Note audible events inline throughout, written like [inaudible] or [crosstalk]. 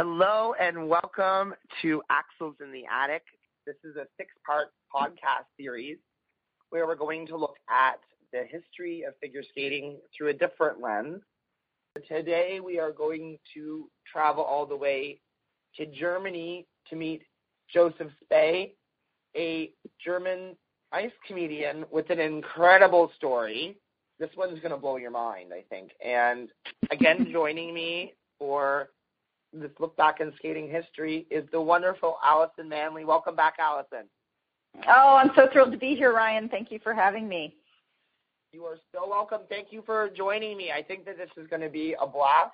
Hello and welcome to Axles in the Attic. This is a six part podcast series where we're going to look at the history of figure skating through a different lens. Today we are going to travel all the way to Germany to meet Joseph Späh, a German ice comedian with an incredible story. This one's going to blow your mind, I think. And again, [laughs] joining me for this look back in skating history is the wonderful Allison Manley. Welcome back, Allison. Oh, I'm so thrilled to be here, Ryan. Thank you for having me. You are so welcome. Thank you for joining me. I think that this is going to be a blast.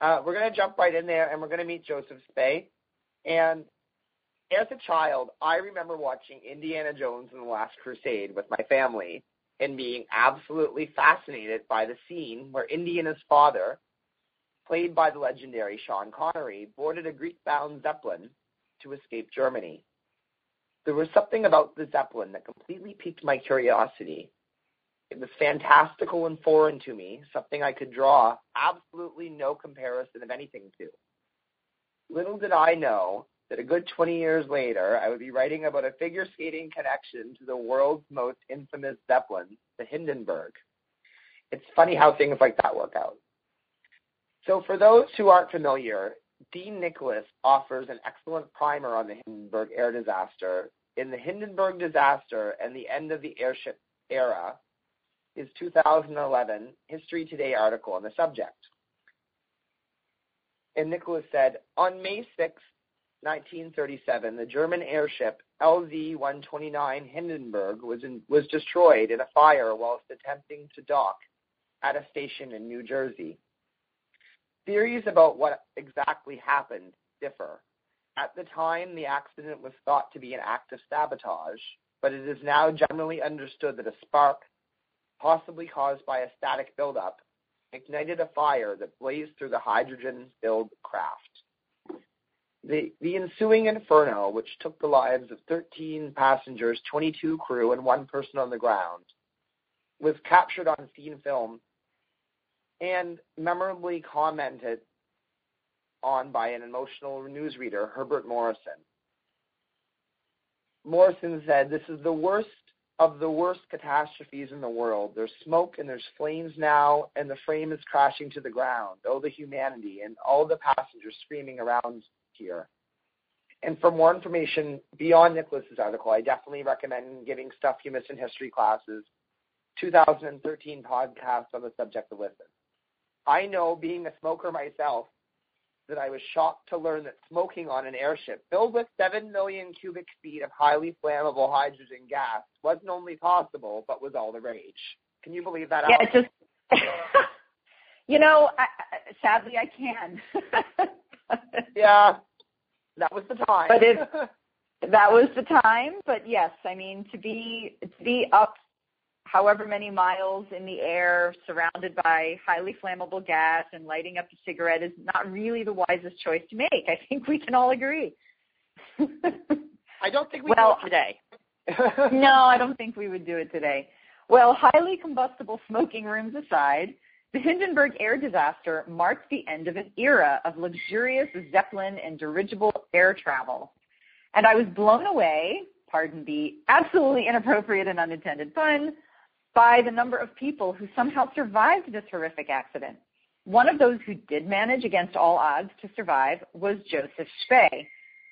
Uh, we're going to jump right in there and we're going to meet Joseph Späh. And as a child, I remember watching Indiana Jones and the Last Crusade with my family and being absolutely fascinated by the scene where Indiana's father played by the legendary Sean Connery, boarded a Greek-bound Zeppelin to escape Germany. There was something about the Zeppelin that completely piqued my curiosity. It was fantastical and foreign to me, something I could draw absolutely no comparison of anything to. Little did I know that a good 20 years later, I would be writing about a figure skating connection to the world's most infamous Zeppelin, the Hindenburg. It's funny how things like that work out. So for those who aren't familiar, Dean Nicholas offers an excellent primer on the Hindenburg air disaster. In the Hindenburg disaster and the end of the airship era, his 2011 History Today article on the subject. And Nicholas said, on May 6, 1937, the German airship LZ-129 Hindenburg was, in, was destroyed in a fire whilst attempting to dock at a station in New Jersey. Theories about what exactly happened differ. At the time, the accident was thought to be an act of sabotage, but it is now generally understood that a spark, possibly caused by a static buildup, ignited a fire that blazed through the hydrogen-filled craft. The, the ensuing inferno, which took the lives of 13 passengers, 22 crew, and one person on the ground, was captured on scene film and memorably commented on by an emotional newsreader, Herbert Morrison. Morrison said, This is the worst of the worst catastrophes in the world. There's smoke and there's flames now, and the frame is crashing to the ground. Oh, the humanity, and all the passengers screaming around here. And for more information beyond Nicholas's article, I definitely recommend giving Stuff You Missed in History Class's 2013 podcast on the subject of listen. I know, being a smoker myself, that I was shocked to learn that smoking on an airship filled with 7 million cubic feet of highly flammable hydrogen gas wasn't only possible, but was all the rage. Can you believe that? Yeah, it just, [laughs] you know, I, sadly I can. [laughs] yeah, that was the time. But it, [laughs] that was the time. But yes, I mean, to be, to be up however many miles in the air surrounded by highly flammable gas and lighting up a cigarette is not really the wisest choice to make. I think we can all agree. [laughs] I don't think we well, do it today. [laughs] no, I don't think we would do it today. Well, highly combustible smoking rooms aside, the Hindenburg air disaster marked the end of an era of luxurious Zeppelin and dirigible air travel. And I was blown away, pardon the absolutely inappropriate and unintended pun, by the number of people who somehow survived this horrific accident. One of those who did manage against all odds to survive was Joseph Späh,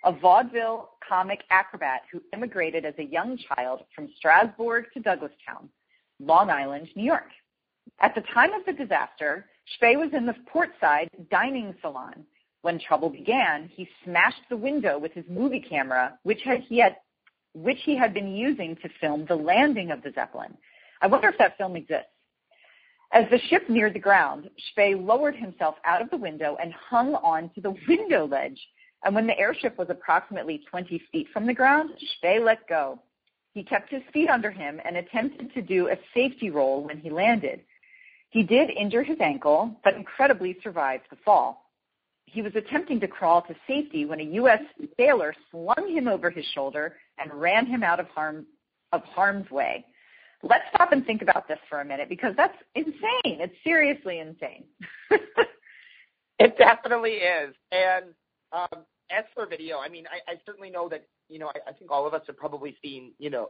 a vaudeville comic acrobat who immigrated as a young child from Strasbourg to Douglastown, Long Island, New York. At the time of the disaster, Späh was in the portside dining salon. When trouble began, he smashed the window with his movie camera, which, had, he, had, which he had been using to film the landing of the Zeppelin. I wonder if that film exists. As the ship neared the ground, Späh lowered himself out of the window and hung on to the window ledge. And when the airship was approximately 20 feet from the ground, Späh let go. He kept his feet under him and attempted to do a safety roll when he landed. He did injure his ankle, but incredibly survived the fall. He was attempting to crawl to safety when a U.S. sailor slung him over his shoulder and ran him out of, harm, of harm's way let's stop and think about this for a minute because that's insane. It's seriously insane. [laughs] it definitely is. And Um, as for video, I mean, I, I certainly know that you know. I, I think all of us have probably seen you know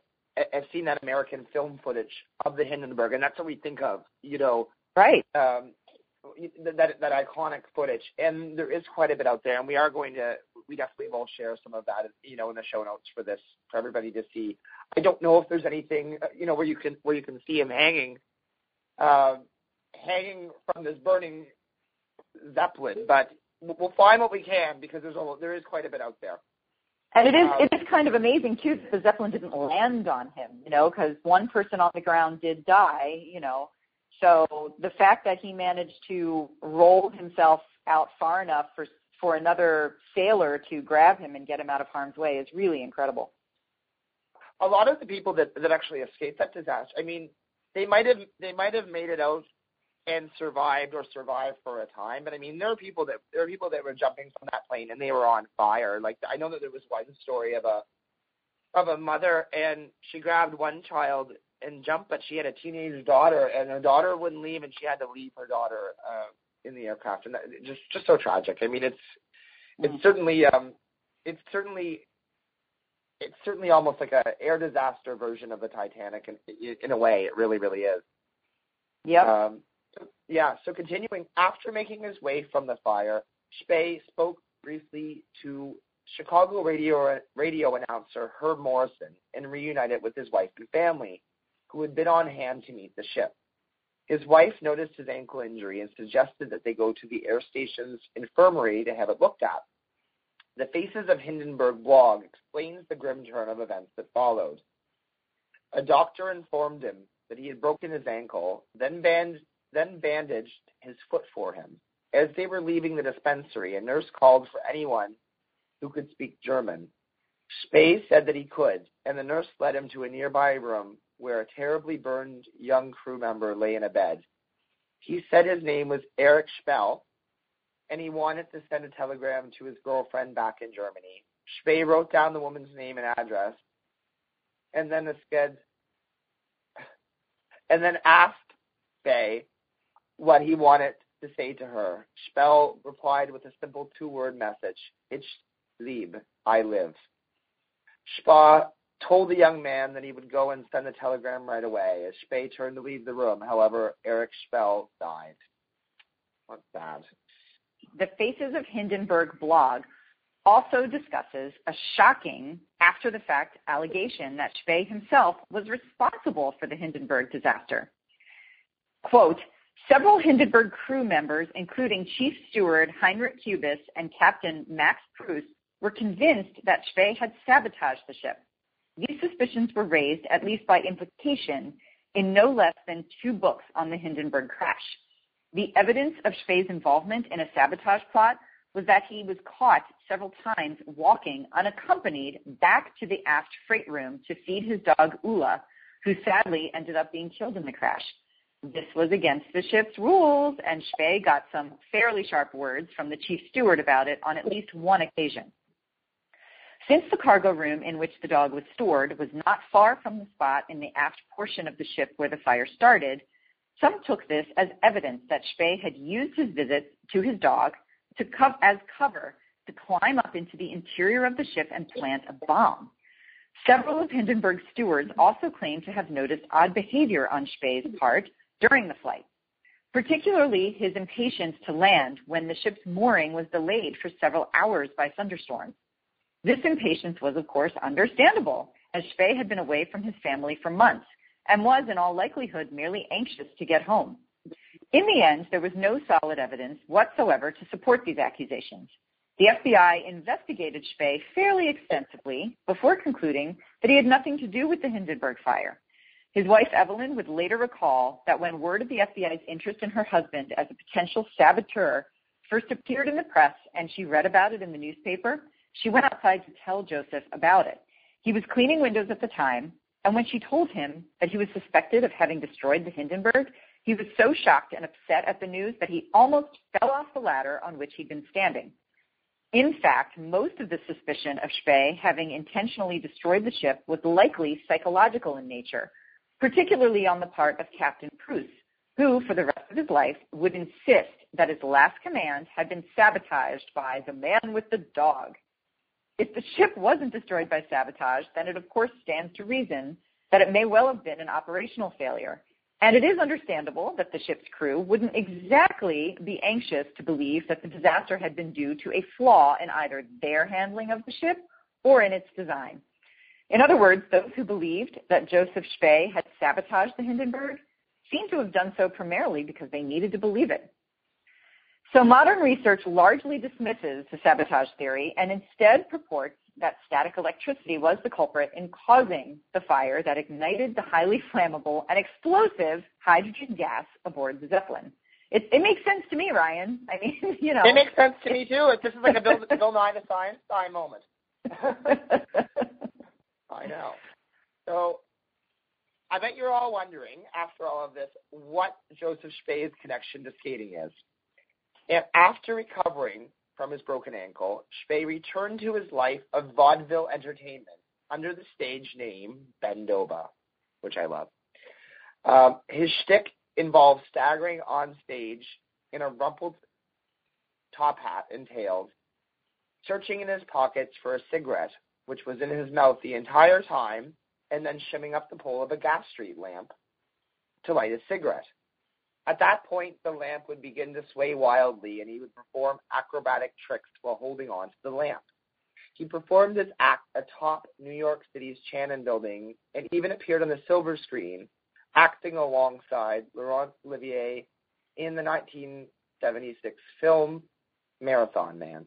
have seen that American film footage of the Hindenburg, and that's what we think of, you know. Right. Um, that that iconic footage, and there is quite a bit out there, and we are going to, we definitely will share some of that, you know, in the show notes for this for everybody to see. I don't know if there's anything, uh, you know, where you can where you can see him hanging, uh, hanging from this burning zeppelin, but we'll find what we can because there's a there is quite a bit out there. And it is um, it is kind of amazing too that the zeppelin didn't land on him, you know, because one person on the ground did die, you know. So the fact that he managed to roll himself out far enough for for another sailor to grab him and get him out of harm's way is really incredible. A lot of the people that that actually escaped that disaster, I mean, they might have they might have made it out and survived or survived for a time. But I mean, there are people that there are people that were jumping from that plane and they were on fire. Like I know that there was one story of a of a mother and she grabbed one child and jumped, but she had a teenage daughter and her daughter wouldn't leave and she had to leave her daughter uh, in the aircraft and that, just just so tragic. I mean, it's it's mm. certainly um it's certainly it's certainly almost like a air disaster version of the Titanic in in a way. It really really is. Yeah. Um, yeah, so continuing, after making his way from the fire, Späh spoke briefly to Chicago radio radio announcer Herb Morrison and reunited with his wife and family, who had been on hand to meet the ship. His wife noticed his ankle injury and suggested that they go to the air station's infirmary to have it looked at. The Faces of Hindenburg blog explains the grim turn of events that followed. A doctor informed him that he had broken his ankle, then band, then bandaged his foot for him. As they were leaving the dispensary, a nurse called for anyone who could speak German. Späh said that he could, and the nurse led him to a nearby room where a terribly burned young crew member lay in a bed. He said his name was Erich Spehl, and he wanted to send a telegram to his girlfriend back in Germany. Späh wrote down the woman's name and address, and then said, and then asked Späh what he wanted to say to her. Spehl replied with a simple two-word message. Ich lebe, I live. Späh told the young man that he would go and send the telegram right away. As Späh turned to leave the room, however, Erich Spehl died. What's that? The Faces of Hindenburg blog also discusses a shocking after the fact allegation that Späh himself was responsible for the Hindenburg disaster. Quote, Several Hindenburg crew members, including Chief Steward Heinrich Kubis and Captain Max Pruss, were convinced that Späh had sabotaged the ship. These suspicions were raised, at least by implication, in no less than two books on the Hindenburg crash. The evidence of Späh's involvement in a sabotage plot was that he was caught several times walking unaccompanied back to the aft freight room to feed his dog Ulla, who sadly ended up being killed in the crash. This was against the ship's rules, and Späh got some fairly sharp words from the chief steward about it on at least one occasion. Since the cargo room in which the dog was stored was not far from the spot in the aft portion of the ship where the fire started, some took this as evidence that Späh had used his visit to his dog to co- as cover to climb up into the interior of the ship and plant a bomb. Several of Hindenburg's stewards also claimed to have noticed odd behavior on Späh's part during the flight, particularly his impatience to land when the ship's mooring was delayed for several hours by thunderstorms. This impatience was, of course, understandable, as Späh had been away from his family for months and was, in all likelihood, merely anxious to get home. In the end, there was no solid evidence whatsoever to support these accusations. The FBI investigated Späh fairly extensively before concluding that he had nothing to do with the Hindenburg fire. His wife, Evelyn, would later recall that when word of the FBI's interest in her husband as a potential saboteur first appeared in the press and she read about it in the newspaper, she went outside to tell Joseph about it. He was cleaning windows at the time, and when she told him that he was suspected of having destroyed the Hindenburg, he was so shocked and upset at the news that he almost fell off the ladder on which he'd been standing. In fact, most of the suspicion of Späh having intentionally destroyed the ship was likely psychological in nature, particularly on the part of Captain Pruss, who, for the rest of his life, would insist that his last command had been sabotaged by the man with the dog. If the ship wasn't destroyed by sabotage, then it of course stands to reason that it may well have been an operational failure. And it is understandable that the ship's crew wouldn't exactly be anxious to believe that the disaster had been due to a flaw in either their handling of the ship or in its design. In other words, those who believed that Joseph Späh had sabotaged the Hindenburg seem to have done so primarily because they needed to believe it. So modern research largely dismisses the sabotage theory and instead purports that static electricity was the culprit in causing the fire that ignited the highly flammable and explosive hydrogen gas aboard the Zeppelin. It, it makes sense to me, Ryan. [laughs] I mean, you know. It makes sense to me too. This is like a Bill, Bill Nye the Science Guy moment. [laughs] I know. So I bet you're all wondering, after all of this, what Joseph Späh's connection to skating is. After recovering from his broken ankle, Späh returned to his life of vaudeville entertainment under the stage name Ben Dova, which I love. Um, his shtick involves staggering on stage in a rumpled top hat and tails, searching in his pockets for a cigarette, which was in his mouth the entire time, and then shimming up the pole of a gas street lamp to light a cigarette. At that point, the lamp would begin to sway wildly, and he would perform acrobatic tricks while holding on to the lamp. He performed this act atop New York City's Chanin Building and even appeared on the silver screen, acting alongside Laurence Olivier in the 1976 film Marathon Man.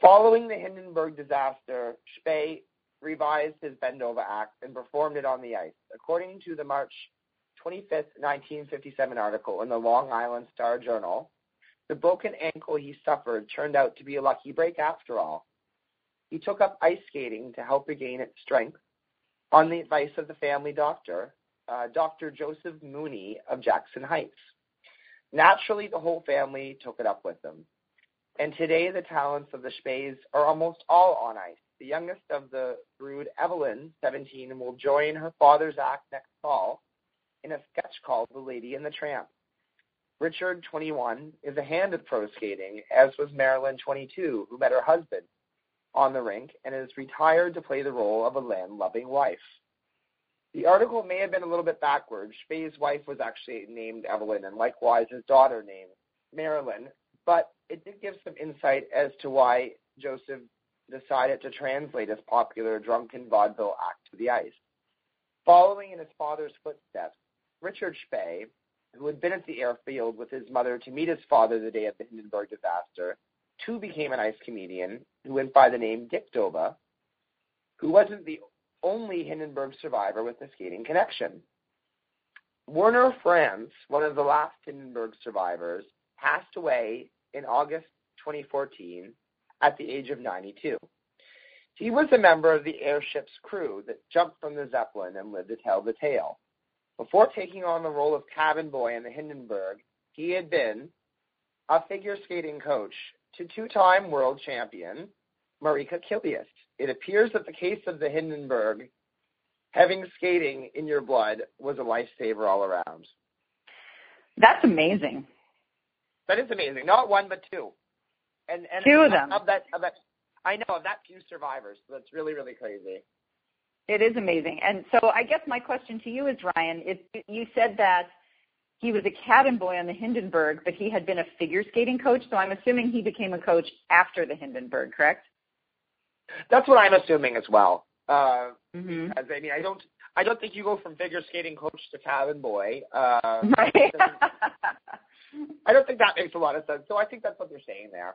Following the Hindenburg disaster, Späh revised his Ben Dova act and performed it on the ice. According to the March 25th, 1957 article in the Long Island Star Journal, the broken ankle he suffered turned out to be a lucky break after all. He took up ice skating to help regain its strength on the advice of the family doctor, uh, Dr. Joseph Mooney of Jackson Heights. Naturally, the whole family took it up with them. And today, the talents of the Spähs are almost all on ice. The youngest of the brood, Evelyn, 17, will join her father's act next fall in a sketch called The Lady and the Tramp. Richard, 21, is a hand at pro skating, as was Marilyn, 22, who met her husband on the rink and is retired to play the role of a land-loving wife. The article may have been a little bit backwards. Späh's wife was actually named Evelyn, and likewise his daughter named Marilyn, but it did give some insight as to why Joseph decided to translate his popular drunken vaudeville act to the ice. Following in his father's footsteps, Richard Späh, who had been at the airfield with his mother to meet his father the day of the Hindenburg disaster, too became an ice comedian who went by the name Dick Dova, who wasn't the only Hindenburg survivor with a skating connection. Werner Franz, one of the last Hindenburg survivors, passed away in August 2014 at the age of 92. He was a member of the airship's crew that jumped from the Zeppelin and lived to tell the tale. Before taking on the role of cabin boy in the Hindenburg, he had been a figure skating coach to two-time world champion Marika Kilius. It appears that the case of the Hindenburg, having skating in your blood, was a lifesaver all around. That's amazing. That is amazing. Not one, but two. And and two of them. Of that, of that, I know of that few survivors. So that's really, really crazy. It is amazing. And so I guess my question to you is, Ryan, if you said that he was a cabin boy on the Hindenburg, but he had been a figure skating coach, so I'm assuming he became a coach after the Hindenburg, correct? That's what I'm assuming as well. Uh, mm-hmm. As I mean, I don't, I don't think you go from figure skating coach to cabin boy. Uh, right. I don't think that makes a lot of sense. So I think that's what they're saying there.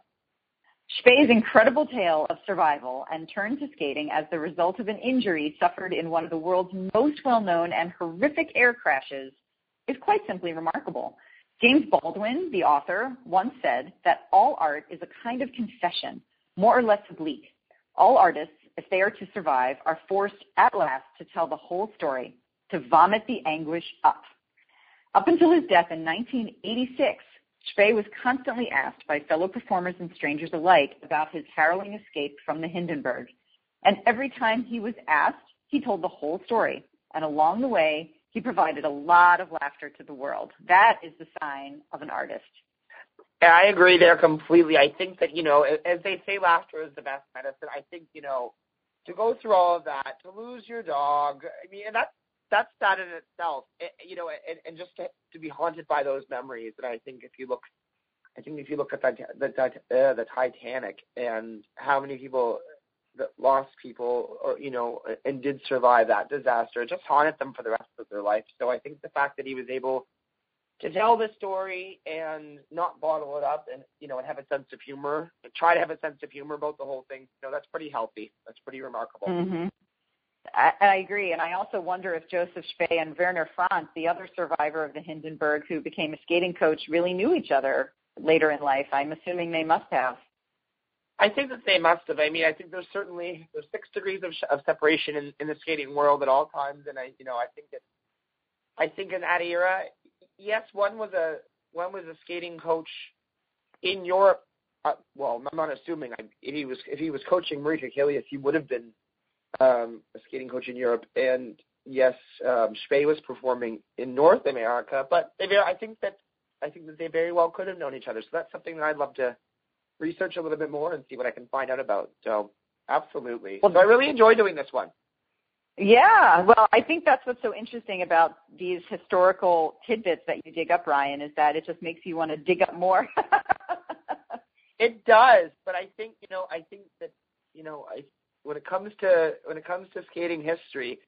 Späh's incredible tale of survival and turn to skating as the result of an injury suffered in one of the world's most well-known and horrific air crashes is quite simply remarkable. James Baldwin, the author, once said that all art is a kind of confession, more or less oblique. All artists, if they are to survive, are forced at last to tell the whole story, to vomit the anguish up. Up until his death in 1986, Späh was constantly asked by fellow performers and strangers alike about his harrowing escape from the Hindenburg. And every time he was asked, he told the whole story. And along the way, he provided a lot of laughter to the world. That is the sign of an artist. I agree there completely. I think that, you know, as they say, laughter is the best medicine. I think, you know, to go through all of that, to lose your dog, I mean, and that's, that's sad in itself, it, you know, and, and just to, to be haunted by those memories. And I think if you look, I think if you look at the, the, uh, the Titanic and how many people that lost people or, you know, and did survive that disaster, it just haunted them for the rest of their life. So I think the fact that he was able to tell the story and not bottle it up and you know and have a sense of humor try to have a sense of humor about the whole thing you know that's pretty healthy that's pretty remarkable mm-hmm. I, I agree and i also wonder if joseph späh and werner franz the other survivor of the hindenburg who became a skating coach really knew each other later in life i'm assuming they must have I think that they must have. I mean, I think there's certainly there's six degrees of, of separation in, in the skating world at all times, and I, you know, I think that I think in that era, yes, one was a one was a skating coach in Europe. Uh, well, I'm not assuming I, if he was if he was coaching Marika Kilius, he would have been skating coach in Europe. And yes, um, Späh was performing in North America, but they, I think that I think that they very well could have known each other. So that's something that I'd love to research a little bit more and see what I can find out about. So absolutely. Well, so I really enjoy doing this one. Yeah, well, I think that's what's so interesting about these historical tidbits that you dig up, Ryan, is that it just makes you want to dig up more. [laughs] it does, but I think you know, I think that you know, I when it comes to when it comes to skating history,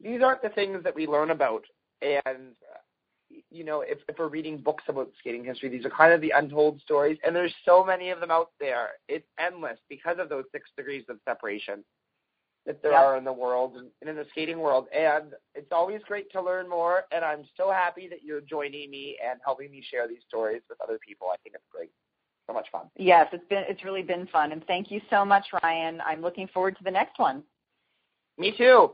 these aren't the things that we learn about, and uh, you know, if, if we're reading books about skating history, these are kind of the untold stories, and there's so many of them out there. It's endless because of those six degrees of separation that there yep. are in the world and in the skating world. And it's always great to learn more. And I'm so happy that you're joining me and helping me share these stories with other people. I think it's great. So much fun. Yes, it's been it's really been fun. And thank you so much, Ryan. I'm looking forward to the next one. Me too.